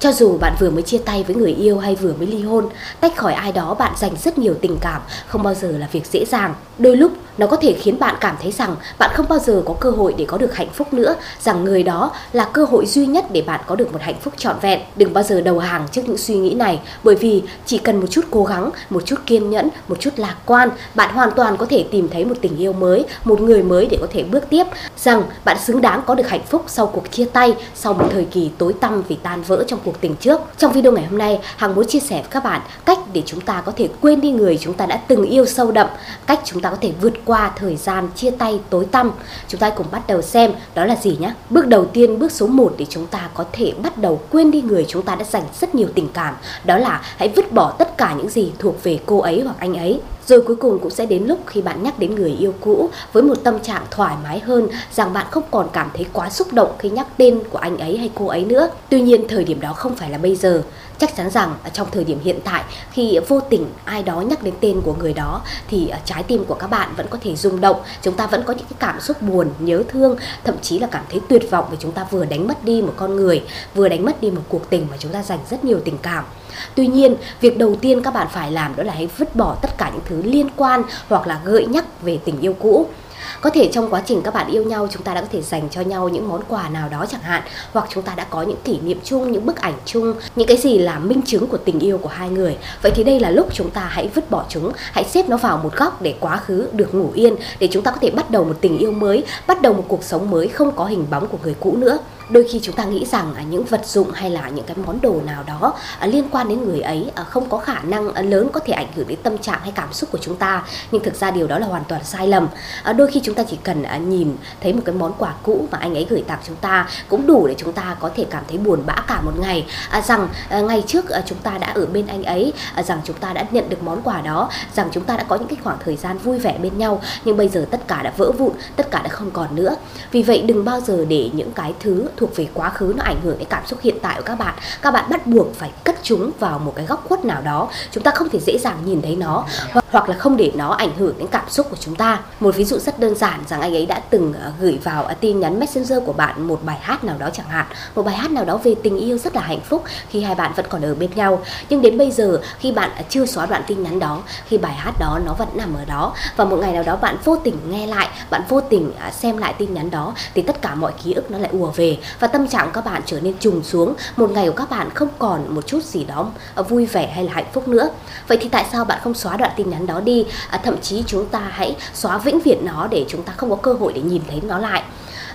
Cho dù bạn vừa mới chia tay với người yêu hay vừa mới ly hôn, tách khỏi ai đó bạn dành rất nhiều tình cảm, không bao giờ là việc dễ dàng. Đôi lúc nó có thể khiến bạn cảm thấy rằng bạn không bao giờ có cơ hội để có được hạnh phúc nữa, rằng người đó là cơ hội duy nhất để bạn có được một hạnh phúc trọn vẹn. Đừng bao giờ đầu hàng trước những suy nghĩ này, bởi vì chỉ cần một chút cố gắng, một chút kiên nhẫn, một chút lạc quan, bạn hoàn toàn có thể tìm thấy một tình yêu mới, một người mới để có thể bước tiếp, rằng bạn xứng đáng có được hạnh phúc sau cuộc chia tay, sau một thời kỳ tối tăm vì tan vỡ trong cuộc tình trước. Trong video ngày hôm nay, Hằng muốn chia sẻ với các bạn cách để chúng ta có thể quên đi người chúng ta đã từng yêu sâu đậm, cách chúng ta có thể vượt qua thời gian chia tay tối tăm. Chúng ta cùng bắt đầu xem đó là gì nhé. Bước đầu tiên, bước số 1 để chúng ta có thể bắt đầu quên đi người chúng ta đã dành rất nhiều tình cảm, đó là hãy vứt bỏ tất cả những gì thuộc về cô ấy hoặc anh ấy. Rồi cuối cùng cũng sẽ đến lúc khi bạn nhắc đến người yêu cũ với một tâm trạng thoải mái hơn rằng bạn không còn cảm thấy quá xúc động khi nhắc tên của anh ấy hay cô ấy nữa. Tuy nhiên thời điểm đó không phải là bây giờ. Chắc chắn rằng trong thời điểm hiện tại khi vô tình ai đó nhắc đến tên của người đó thì ờ, trái tim của các bạn vẫn có thể rung động, chúng ta vẫn có những cái cảm xúc buồn, nhớ thương, thậm chí là cảm thấy tuyệt vọng vì chúng ta vừa đánh mất đi một con người, vừa đánh mất đi một cuộc tình mà chúng ta dành rất nhiều tình cảm. Tuy nhiên, việc đầu tiên các bạn phải làm đó là hãy vứt bỏ tất cả những thứ liên quan hoặc là gợi nhắc về tình yêu cũ. Có thể trong quá trình các bạn yêu nhau, chúng ta đã có thể dành cho nhau những món quà nào đó chẳng hạn, hoặc chúng ta đã có những kỷ niệm chung, những bức ảnh chung, những cái gì là minh chứng của tình yêu của hai người. Vậy thì đây là lúc chúng ta hãy vứt bỏ chúng, hãy xếp nó vào một góc để quá khứ được ngủ yên, để chúng ta có thể bắt đầu một tình yêu mới, bắt đầu một cuộc sống mới không có hình bóng của người cũ nữa đôi khi chúng ta nghĩ rằng à, những vật dụng hay là những cái món đồ nào đó à, liên quan đến người ấy à, không có khả năng lớn có thể ảnh hưởng đến tâm trạng hay cảm xúc của chúng ta. Nhưng thực ra điều đó là hoàn toàn sai lầm. Đôi khi chúng ta chỉ cần nhìn thấy một cái món quà cũ mà anh ấy gửi tặng chúng ta, cũng đủ để chúng ta có thể cảm thấy buồn bã cả một ngày. Rằng ngày trước chúng ta đã ở bên anh ấy rằng chúng ta đã nhận được món quà đó, rằng chúng ta đã có những cái khoảng thời gian vui vẻ bên nhau, nhưng bây giờ tất cả đã vỡ vụn, tất cả đã không còn nữa. Vì vậy đừng bao giờ để những cái thứ thuộc về quá khứ nó ảnh hưởng đến cảm xúc hiện tại của các bạn. Các bạn bắt buộc phải cất chúng vào một cái góc khuất nào đó. Chúng ta không thể dễ dàng nhìn thấy nó. Hoặc hoặc là không để nó ảnh hưởng đến cảm xúc của chúng ta. Một ví dụ rất đơn giản rằng anh ấy đã từng ờ, gửi vào ờ, tin nhắn messenger của bạn một bài hát nào đó chẳng hạn. Một bài hát nào đó về tình yêu rất là hạnh phúc khi hai bạn vẫn còn ở bên nhau. Nhưng đến bây giờ, khi bạn ờ, chưa xóa đoạn tin nhắn đó, khi bài hát đó nó vẫn nằm ở đó và một ngày nào đó bạn vô tình nghe lại, bạn vô tình xem lại tin nhắn đó, thì tất cả mọi ký ức nó lại ùa về và tâm trạng các bạn trở nên trùng xuống. Một ngày của các bạn không còn một chút gì đó vui vẻ hay là hạnh phúc nữa. Vậy thì tại sao bạn không xóa đoạn tin nhắn đó đi. À, thậm chí chúng ta hãy xóa vĩnh viễn nó để chúng ta không có cơ hội để nhìn thấy nó lại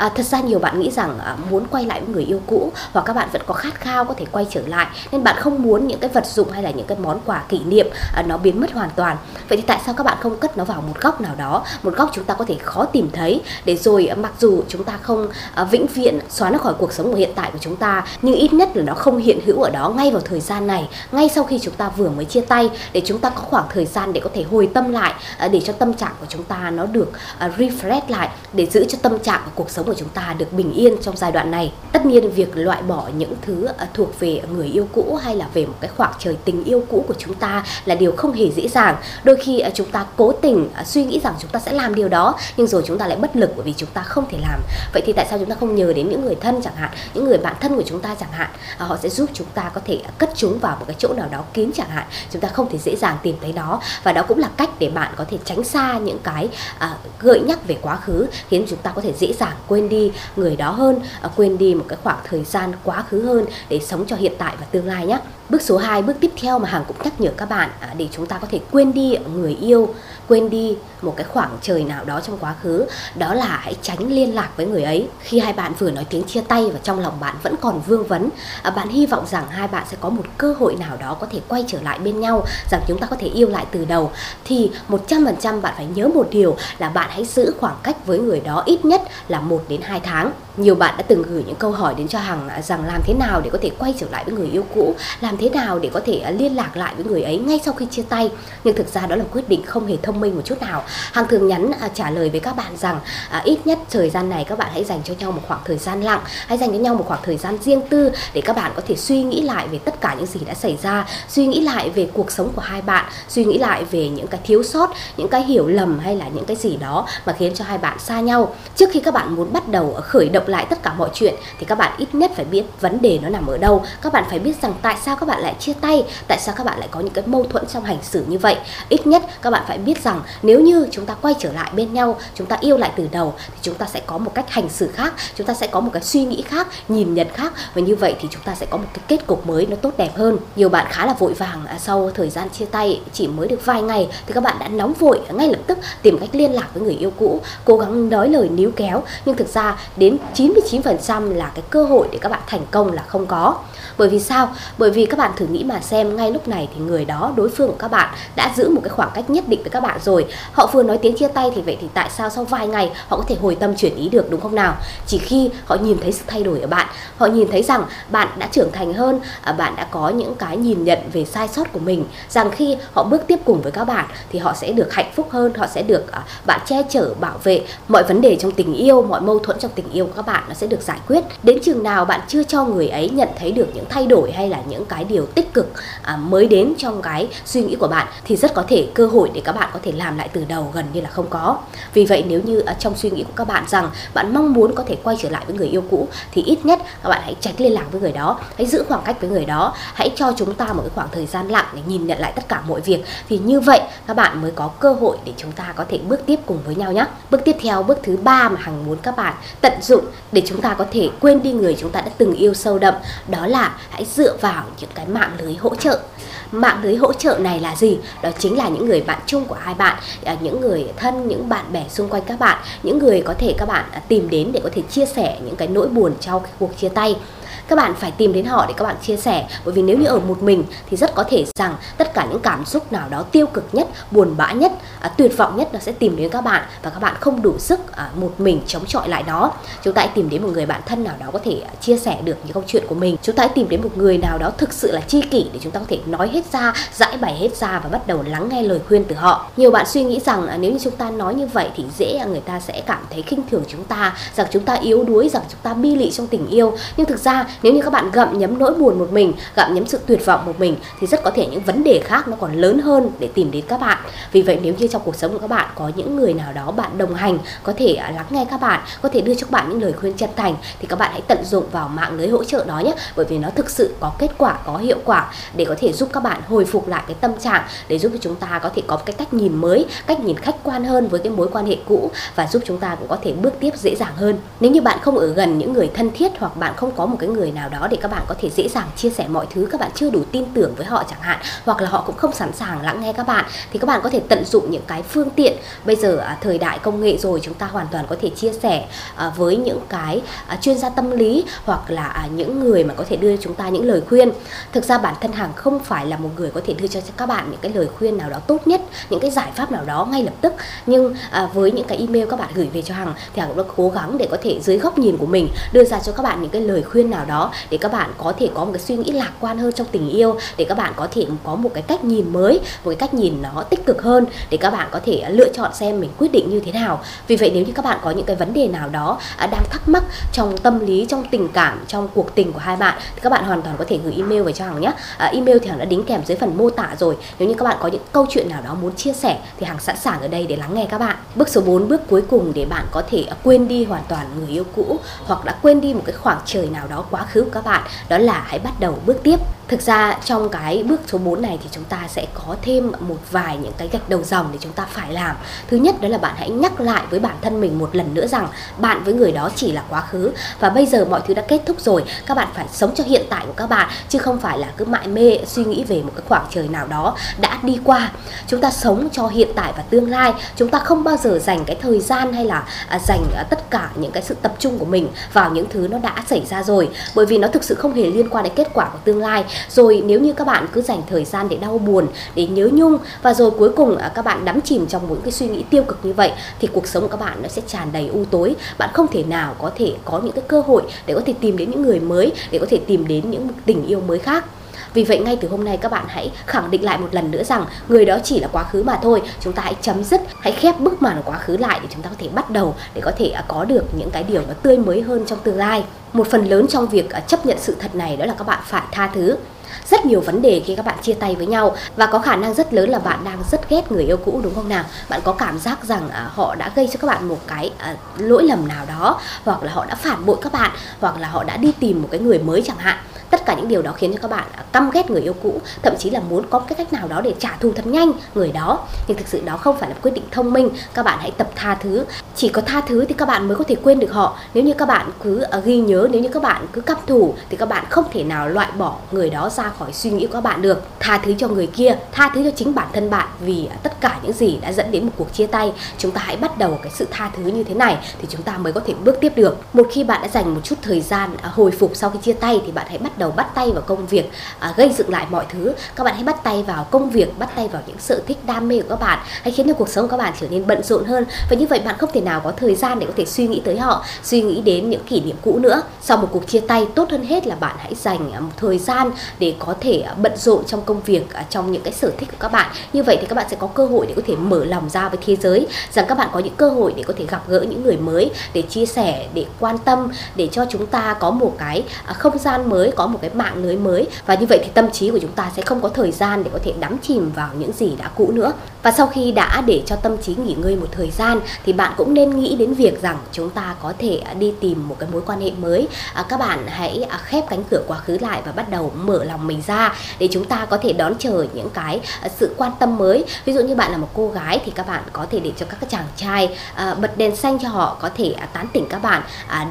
à, thật ra nhiều bạn nghĩ rằng à, muốn quay lại với người yêu cũ hoặc các bạn vẫn có khát khao có thể quay trở lại nên bạn không muốn những cái vật dụng hay là những cái món quà kỷ niệm à, nó biến mất hoàn toàn. Vậy thì tại sao các bạn không cất nó vào một góc nào đó một góc chúng ta có thể khó tìm thấy để rồi à, mặc dù chúng ta không à, vĩnh viễn xóa nó khỏi cuộc sống của hiện tại của chúng ta nhưng ít nhất là nó không hiện hữu ở đó ngay vào thời gian này ngay sau khi chúng ta vừa mới chia tay để chúng ta có khoảng thời gian để có thể hồi tâm lại à, để cho tâm trạng của chúng ta nó được à, refresh lại để giữ cho tâm trạng của cuộc sống của chúng ta được bình yên trong giai đoạn này. Tất nhiên việc loại bỏ những thứ thuộc về người yêu cũ hay là về một cái khoảng trời tình yêu cũ của chúng ta là điều không hề dễ dàng. Đôi khi chúng ta cố tình suy nghĩ rằng chúng ta sẽ làm điều đó nhưng rồi chúng ta lại bất lực bởi vì chúng ta không thể làm. Vậy thì tại sao chúng ta không nhờ đến những người thân chẳng hạn, những người bạn thân của chúng ta chẳng hạn, họ sẽ giúp chúng ta có thể cất chúng vào một cái chỗ nào đó kín chẳng hạn. Chúng ta không thể dễ dàng tìm thấy nó và đó cũng là cách để bạn có thể tránh xa những cái gợi nhắc về quá khứ khiến chúng ta có thể dễ dàng quên đi người đó hơn à, quên đi một cái khoảng thời gian quá khứ hơn để sống cho hiện tại và tương lai nhé bước số 2 bước tiếp theo mà hàng cũng nhắc nhở các bạn à, để chúng ta có thể quên đi người yêu, quên đi một cái khoảng trời nào đó trong quá khứ, đó là hãy tránh liên lạc với người ấy. Khi hai bạn vừa nói tiếng chia tay và trong lòng bạn vẫn còn vương vấn à, bạn hy vọng rằng hai bạn sẽ có một cơ hội nào đó có thể quay trở lại bên nhau, rằng chúng ta có thể yêu lại từ đầu. Thì 100% bạn phải nhớ một điều là bạn hãy giữ khoảng cách với người đó ít nhất là 1 đến 2 tháng nhiều bạn đã từng gửi những câu hỏi đến cho Hằng à, rằng làm thế nào để có thể quay trở lại với người yêu cũ, làm thế nào để có thể à, liên lạc lại với người ấy ngay sau khi chia tay. Nhưng thực ra đó là quyết định không hề thông minh một chút nào. Hằng thường nhắn à, trả lời với các bạn rằng à, ít nhất thời gian này các bạn hãy dành cho nhau một khoảng thời gian lặng, hãy dành cho nhau một khoảng thời gian riêng tư để các bạn có thể suy nghĩ lại về tất cả những gì đã xảy ra, suy nghĩ lại về cuộc sống của hai bạn, suy nghĩ lại về những cái thiếu sót, những cái hiểu lầm hay là những cái gì đó mà khiến cho hai bạn xa nhau. Trước khi các bạn muốn bắt đầu khởi động lại tất cả mọi chuyện, thì các bạn ít nhất phải biết vấn đề nó nằm ở đâu. Các bạn phải biết rằng tại sao các bạn lại chia tay, tại sao các bạn lại có những cái mâu thuẫn trong hành xử như vậy. Ít nhất các bạn phải biết rằng nếu như chúng ta quay trở lại bên nhau, chúng ta yêu lại từ đầu, thì chúng ta sẽ có một cách hành xử khác, chúng ta sẽ có một cái suy nghĩ khác, nhìn nhận khác. Và như vậy thì chúng ta sẽ có một cái kết cục mới nó tốt đẹp hơn. Nhiều bạn khá là vội vàng à, sau thời gian chia tay chỉ mới được vài ngày, thì các bạn đã nóng vội ngay lập tức tìm cách liên lạc với người yêu cũ, cố gắng nói lời níu kéo. Nhưng thực ra đến 99% là cái cơ hội để các bạn thành công là không có. Bởi vì sao? Bởi vì các bạn thử nghĩ mà xem, ngay lúc này thì người đó, đối phương của các bạn đã giữ một cái khoảng cách nhất định với các bạn rồi. Họ vừa nói tiếng chia tay thì vậy thì tại sao sau vài ngày họ có thể hồi tâm chuyển ý được, đúng không nào? Chỉ khi họ nhìn thấy sự thay đổi ở bạn, họ nhìn thấy rằng bạn đã trưởng thành hơn à, bạn đã có những cái nhìn nhận về sai sót của mình, rằng khi họ bước tiếp cùng với các bạn thì họ sẽ được hạnh phúc hơn, họ sẽ được à, bạn che chở, bảo vệ mọi vấn đề trong tình yêu, mọi mâu thuẫn trong tình yêu của các bạn nó sẽ được giải quyết. Đến chừng nào bạn chưa cho người ấy nhận thấy được những thay đổi hay là những cái điều tích cực à, mới đến trong cái suy nghĩ của bạn thì rất có thể cơ hội để các bạn có thể làm lại từ đầu gần như là không có. Vì vậy nếu như ở trong suy nghĩ của các bạn rằng bạn mong muốn có thể quay trở lại với người yêu cũ thì ít nhất các bạn hãy tránh liên lạc với người đó hãy giữ khoảng cách với người đó hãy cho chúng ta một cái khoảng thời gian lặng để nhìn nhận lại tất cả mọi việc. Thì như vậy các bạn mới có cơ hội để chúng ta có thể bước tiếp cùng với nhau nhé bước tiếp theo bước thứ ba mà hằng muốn các bạn tận dụng để chúng ta có thể quên đi người chúng ta đã từng yêu sâu đậm. Đó là hãy dựa vào những cái mạng lưới hỗ trợ. Mạng lưới hỗ trợ này là gì? Đó chính là những người bạn chung của hai bạn à, những người thân, những bạn bè xung quanh các bạn, những người có thể các bạn à, tìm đến để có thể chia sẻ những cái nỗi buồn trong cuộc chia tay các bạn phải tìm đến họ để các bạn chia sẻ. Bởi vì nếu như ở một mình thì rất có thể rằng tất cả những cảm xúc nào đó tiêu cực nhất buồn bã nhất à, tuyệt vọng nhất nó sẽ tìm đến các bạn và các bạn không đủ sức à, một mình chống chọi lại nó. Chúng ta hãy tìm đến một người bạn thân nào đó có thể à, chia sẻ được những câu chuyện của mình. Chúng ta hãy tìm đến một người nào đó thực sự là chi kỷ để chúng ta có thể nói hết ra giải bày hết ra và bắt đầu lắng nghe lời khuyên từ họ. Nhiều bạn suy nghĩ rằng à, nếu như chúng ta nói như vậy thì dễ người ta sẽ cảm thấy khinh thường chúng ta rằng chúng ta yếu đuối rằng chúng ta bi lị trong tình yêu. Nhưng thực ra nếu như các bạn gặm nhấm nỗi buồn một mình, gặm nhấm sự tuyệt vọng một mình, thì rất có thể những vấn đề khác nó còn lớn hơn để tìm đến các bạn. Vì vậy nếu như trong cuộc sống của các bạn có những người nào đó bạn đồng hành, có thể à, lắng nghe các bạn, có thể đưa cho các bạn những lời khuyên chân thành, thì các bạn hãy tận dụng vào mạng lưới hỗ trợ đó nhé. Bởi vì nó thực sự có kết quả, có hiệu quả để có thể giúp các bạn hồi phục lại cái tâm trạng, để giúp cho chúng ta có thể có cái cách nhìn mới, cách nhìn khách quan hơn với cái mối quan hệ cũ và giúp chúng ta cũng có thể bước tiếp dễ dàng hơn. Nếu như bạn không ở gần những người thân thiết hoặc bạn không có một cái người nào đó để các bạn có thể dễ dàng chia sẻ mọi thứ các bạn chưa đủ tin tưởng với họ chẳng hạn hoặc là họ cũng không sẵn sàng lắng nghe các bạn thì các bạn có thể tận dụng những cái phương tiện. Bây giờ à, thời đại công nghệ rồi chúng ta hoàn toàn có thể chia sẻ à, với những cái à, chuyên gia tâm lý hoặc là à, những người mà có thể đưa chúng ta những lời khuyên. Thực ra bản thân hàng không phải là một người có thể đưa cho các bạn những cái lời khuyên nào đó tốt nhất những cái giải pháp nào đó ngay lập tức. Nhưng à, với những cái email các bạn gửi về cho hàng thì hàng cũng đã cố gắng để có thể dưới góc nhìn của mình đưa ra cho các bạn những cái lời khuyên nào đó để các bạn có thể có một cái suy nghĩ lạc quan hơn trong tình yêu để các bạn có thể có một cái cách nhìn mới một cái cách nhìn nó tích cực hơn để các bạn có thể lựa chọn xem mình quyết định như thế nào. Vì vậy nếu như các bạn có những cái vấn đề nào đó à, đang thắc mắc trong tâm lý trong tình cảm trong cuộc tình của hai bạn thì các bạn hoàn toàn có thể gửi email về cho hằng nhé. À, email thì hằng đã đính kèm dưới phần mô tả rồi. Nếu như các bạn có những câu chuyện nào đó muốn chia sẻ thì hằng sẵn sàng ở đây để lắng nghe các bạn. Bước số 4 bước cuối cùng để bạn có thể à, quên đi hoàn toàn người yêu cũ hoặc đã quên đi một cái khoảng trời nào đó quá khứ của các bạn đó là hãy bắt đầu bước tiếp thực ra trong cái bước số 4 này thì chúng ta sẽ có thêm một vài những cái gạch đầu dòng để chúng ta phải làm. Thứ nhất đó là bạn hãy nhắc lại với bản thân mình một lần nữa rằng bạn với người đó chỉ là quá khứ. Và bây giờ mọi thứ đã kết thúc rồi, các bạn phải sống cho hiện tại của các bạn, chứ không phải là cứ mãi mê suy nghĩ về một cái khoảng trời nào đó đã đi qua. Chúng ta sống cho hiện tại và tương lai. Chúng ta không bao giờ dành cái thời gian hay là à, dành à, tất cả những cái sự tập trung của mình vào những thứ nó đã xảy ra rồi. Bởi vì nó thực sự không hề liên quan đến kết quả của tương lai rồi nếu như các bạn cứ dành thời gian để đau buồn, để nhớ nhung, và rồi cuối cùng à, các bạn đắm chìm trong những cái suy nghĩ tiêu cực như vậy, thì cuộc sống của các bạn nó sẽ tràn đầy u tối. Bạn không thể nào có thể có những cái cơ hội để có thể tìm đến những người mới, để có thể tìm đến những tình yêu mới khác vì vậy ngay từ hôm nay các bạn hãy khẳng định lại một lần nữa rằng người đó chỉ là quá khứ mà thôi. Chúng ta hãy chấm dứt, hãy khép bức màn quá khứ lại để chúng ta có thể bắt đầu để có thể à, có được những cái điều nó tươi mới hơn trong tương lai. Một phần lớn trong việc à, chấp nhận sự thật này đó là các bạn phải tha thứ rất nhiều vấn đề khi các bạn chia tay với nhau và có khả năng rất lớn là bạn đang rất ghét người yêu cũ đúng không nào bạn có cảm giác rằng à, họ đã gây cho các bạn một cái à, lỗi lầm nào đó hoặc là họ đã phản bội các bạn hoặc là họ đã đi tìm một cái người mới chẳng hạn tất cả những điều đó khiến cho các bạn à, căm ghét người yêu cũ, thậm chí là muốn có cái cách nào đó để trả thù thật nhanh người đó. Nhưng thực sự đó không phải là quyết định thông minh. Các bạn hãy tập tha thứ. Chỉ có tha thứ thì các bạn mới có thể quên được họ. Nếu như các bạn cứ à, ghi nhớ, nếu như các bạn cứ căm thù thì các bạn không thể nào loại bỏ người đó ra khỏi suy nghĩ của các bạn được tha thứ cho người kia, tha thứ cho chính bản thân bạn vì tất cả những gì đã dẫn đến một cuộc chia tay. Chúng ta hãy bắt đầu cái sự tha thứ như thế này thì chúng ta mới có thể bước tiếp được. Một khi bạn đã dành một chút thời gian à, hồi phục sau khi chia tay thì bạn hãy bắt đầu bắt tay vào công việc à, gây dựng lại mọi thứ. Các bạn hãy bắt tay vào công việc, bắt tay vào những sở thích, đam mê của các bạn hãy khiến cho cuộc sống của các bạn trở nên bận rộn hơn. Và như vậy bạn không thể nào có thời gian để có thể suy nghĩ tới họ, suy nghĩ đến những kỷ niệm cũ nữa. Sau một cuộc chia tay, tốt hơn hết là bạn hãy dành à, một thời gian để có thể bận rộn trong công việc à, trong những cái sở thích của các bạn. Như vậy thì các bạn sẽ có cơ hội để có thể mở lòng ra với thế giới, rằng các bạn có những cơ hội để có thể gặp gỡ những người mới, để chia sẻ, để quan tâm, để cho chúng ta có một cái à, không gian mới, có một cái mạng lưới mới. Và như vậy thì tâm trí của chúng ta sẽ không có thời gian để có thể đắm chìm vào những gì đã cũ nữa. Và sau khi đã để cho tâm trí nghỉ ngơi một thời gian, thì bạn cũng nên nghĩ đến việc rằng chúng ta có thể à, đi tìm một cái mối quan hệ mới. Các bạn hãy khép cánh cửa quá khứ lại và bắt đầu mở lòng mình ra để chúng ta có thể đón chờ những cái à, sự quan tâm mới. Ví dụ như bạn là một cô gái thì các bạn có thể để cho các chàng trai à, bật đèn xanh cho họ, có thể à, tán tỉnh các bạn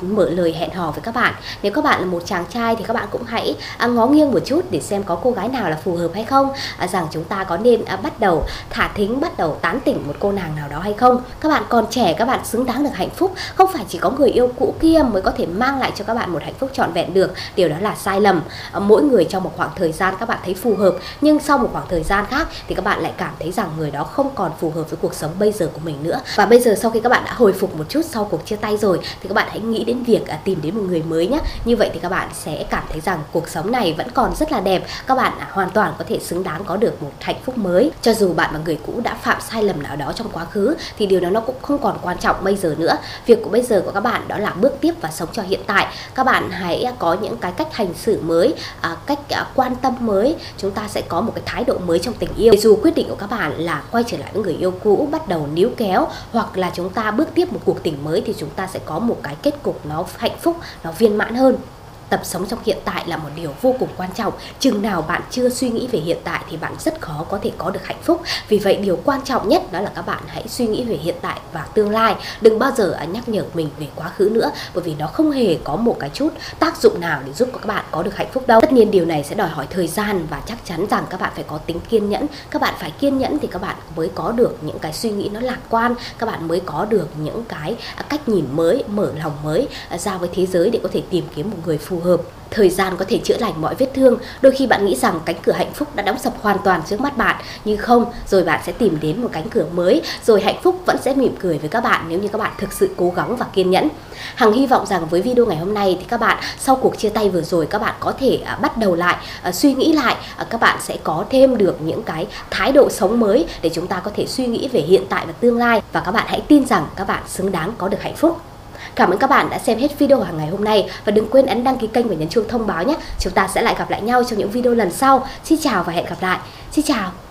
mở lời hẹn hò với các bạn. Nếu các bạn là một chàng trai thì các bạn cũng hãy ngó nghiêng một chút để xem có cô gái nào là phù hợp hay không rằng chúng ta có nên bắt đầu thả thính, bắt đầu tán tỉnh một cô nàng nào đó hay không. Các bạn còn trẻ, các bạn xứng đáng được hạnh phúc. Không phải chỉ có người yêu cũ kia mới có thể mang lại cho các bạn một hạnh phúc trọn vẹn được. Điều đó là sai lầm. Ờ, mỗi người trong một khoảng thời gian các bạn thấy phù hợp nhưng sau một khoảng thời gian khác thì các bạn lại cảm thấy rằng người đó không còn phù hợp với cuộc sống bây giờ của mình nữa. Và bây giờ sau khi các bạn đã hồi phục một chút sau cuộc chia tay rồi thì các bạn hãy nghĩ đến việc à, tìm đến một người mới nhé như vậy thì các bạn sẽ cảm thấy rằng cuộc sống này vẫn còn rất là đẹp. Các bạn à, hoàn toàn có thể xứng đáng có được một hạnh phúc mới. Cho dù bạn và người cũ đã phạm sai lầm nào đó trong quá khứ thì điều đó nó cũng không còn quan trọng bây giờ nữa. Việc của bây giờ của các bạn đó là bước tiếp và sống cho hiện tại. Các bạn hãy có những cái cách hành xử mới à, cách à, quan tâm mới. Chúng ta sẽ có một cái thái độ mới trong tình yêu. Dù quyết định của các bạn là quay trở lại với người yêu cũ bắt đầu níu kéo, hoặc là chúng ta bước tiếp một cuộc tình mới thì chúng ta sẽ có một cái kết cục nó hạnh phúc, nó viên mãn hơn tập sống trong hiện tại là một điều vô cùng quan trọng. Chừng nào bạn chưa suy nghĩ về hiện tại thì bạn rất khó có thể có được hạnh phúc. Vì vậy, điều quan trọng nhất đó là các bạn hãy suy nghĩ về hiện tại và tương lai. Đừng bao giờ à, nhắc nhở mình về quá khứ nữa, bởi vì nó không hề có một cái chút tác dụng nào để giúp các bạn có được hạnh phúc đâu. Tất nhiên điều này sẽ đòi hỏi thời gian và chắc chắn rằng các bạn phải có tính kiên nhẫn. Các bạn phải kiên nhẫn thì các bạn mới có được những cái suy nghĩ nó lạc quan. Các bạn mới có được những cái à, cách nhìn mới, mở lòng mới à, ra với thế giới để có thể tìm kiếm một người phù hợp thời gian có thể chữa lành mọi vết thương. Đôi khi bạn nghĩ rằng cánh cửa hạnh phúc đã đóng sập hoàn toàn trước mắt bạn, nhưng không, rồi bạn sẽ tìm đến một cánh cửa mới, rồi hạnh phúc vẫn sẽ mỉm cười với các bạn nếu như các bạn thực sự cố gắng và kiên nhẫn. Hằng hy vọng rằng với video ngày hôm nay thì các bạn sau cuộc chia tay vừa rồi, các bạn có thể à, bắt đầu lại à, suy nghĩ lại à, các bạn sẽ có thêm được những cái thái độ sống mới để chúng ta có thể suy nghĩ về hiện tại và tương lai. Và các bạn hãy tin rằng các bạn xứng đáng có được hạnh phúc. Cảm ơn các bạn đã xem hết video hàng ngày hôm nay và đừng quên ấn đăng ký kênh và nhấn chuông thông báo nhé. Chúng ta sẽ lại gặp lại nhau trong những video lần sau. Xin chào và hẹn gặp lại. Xin chào.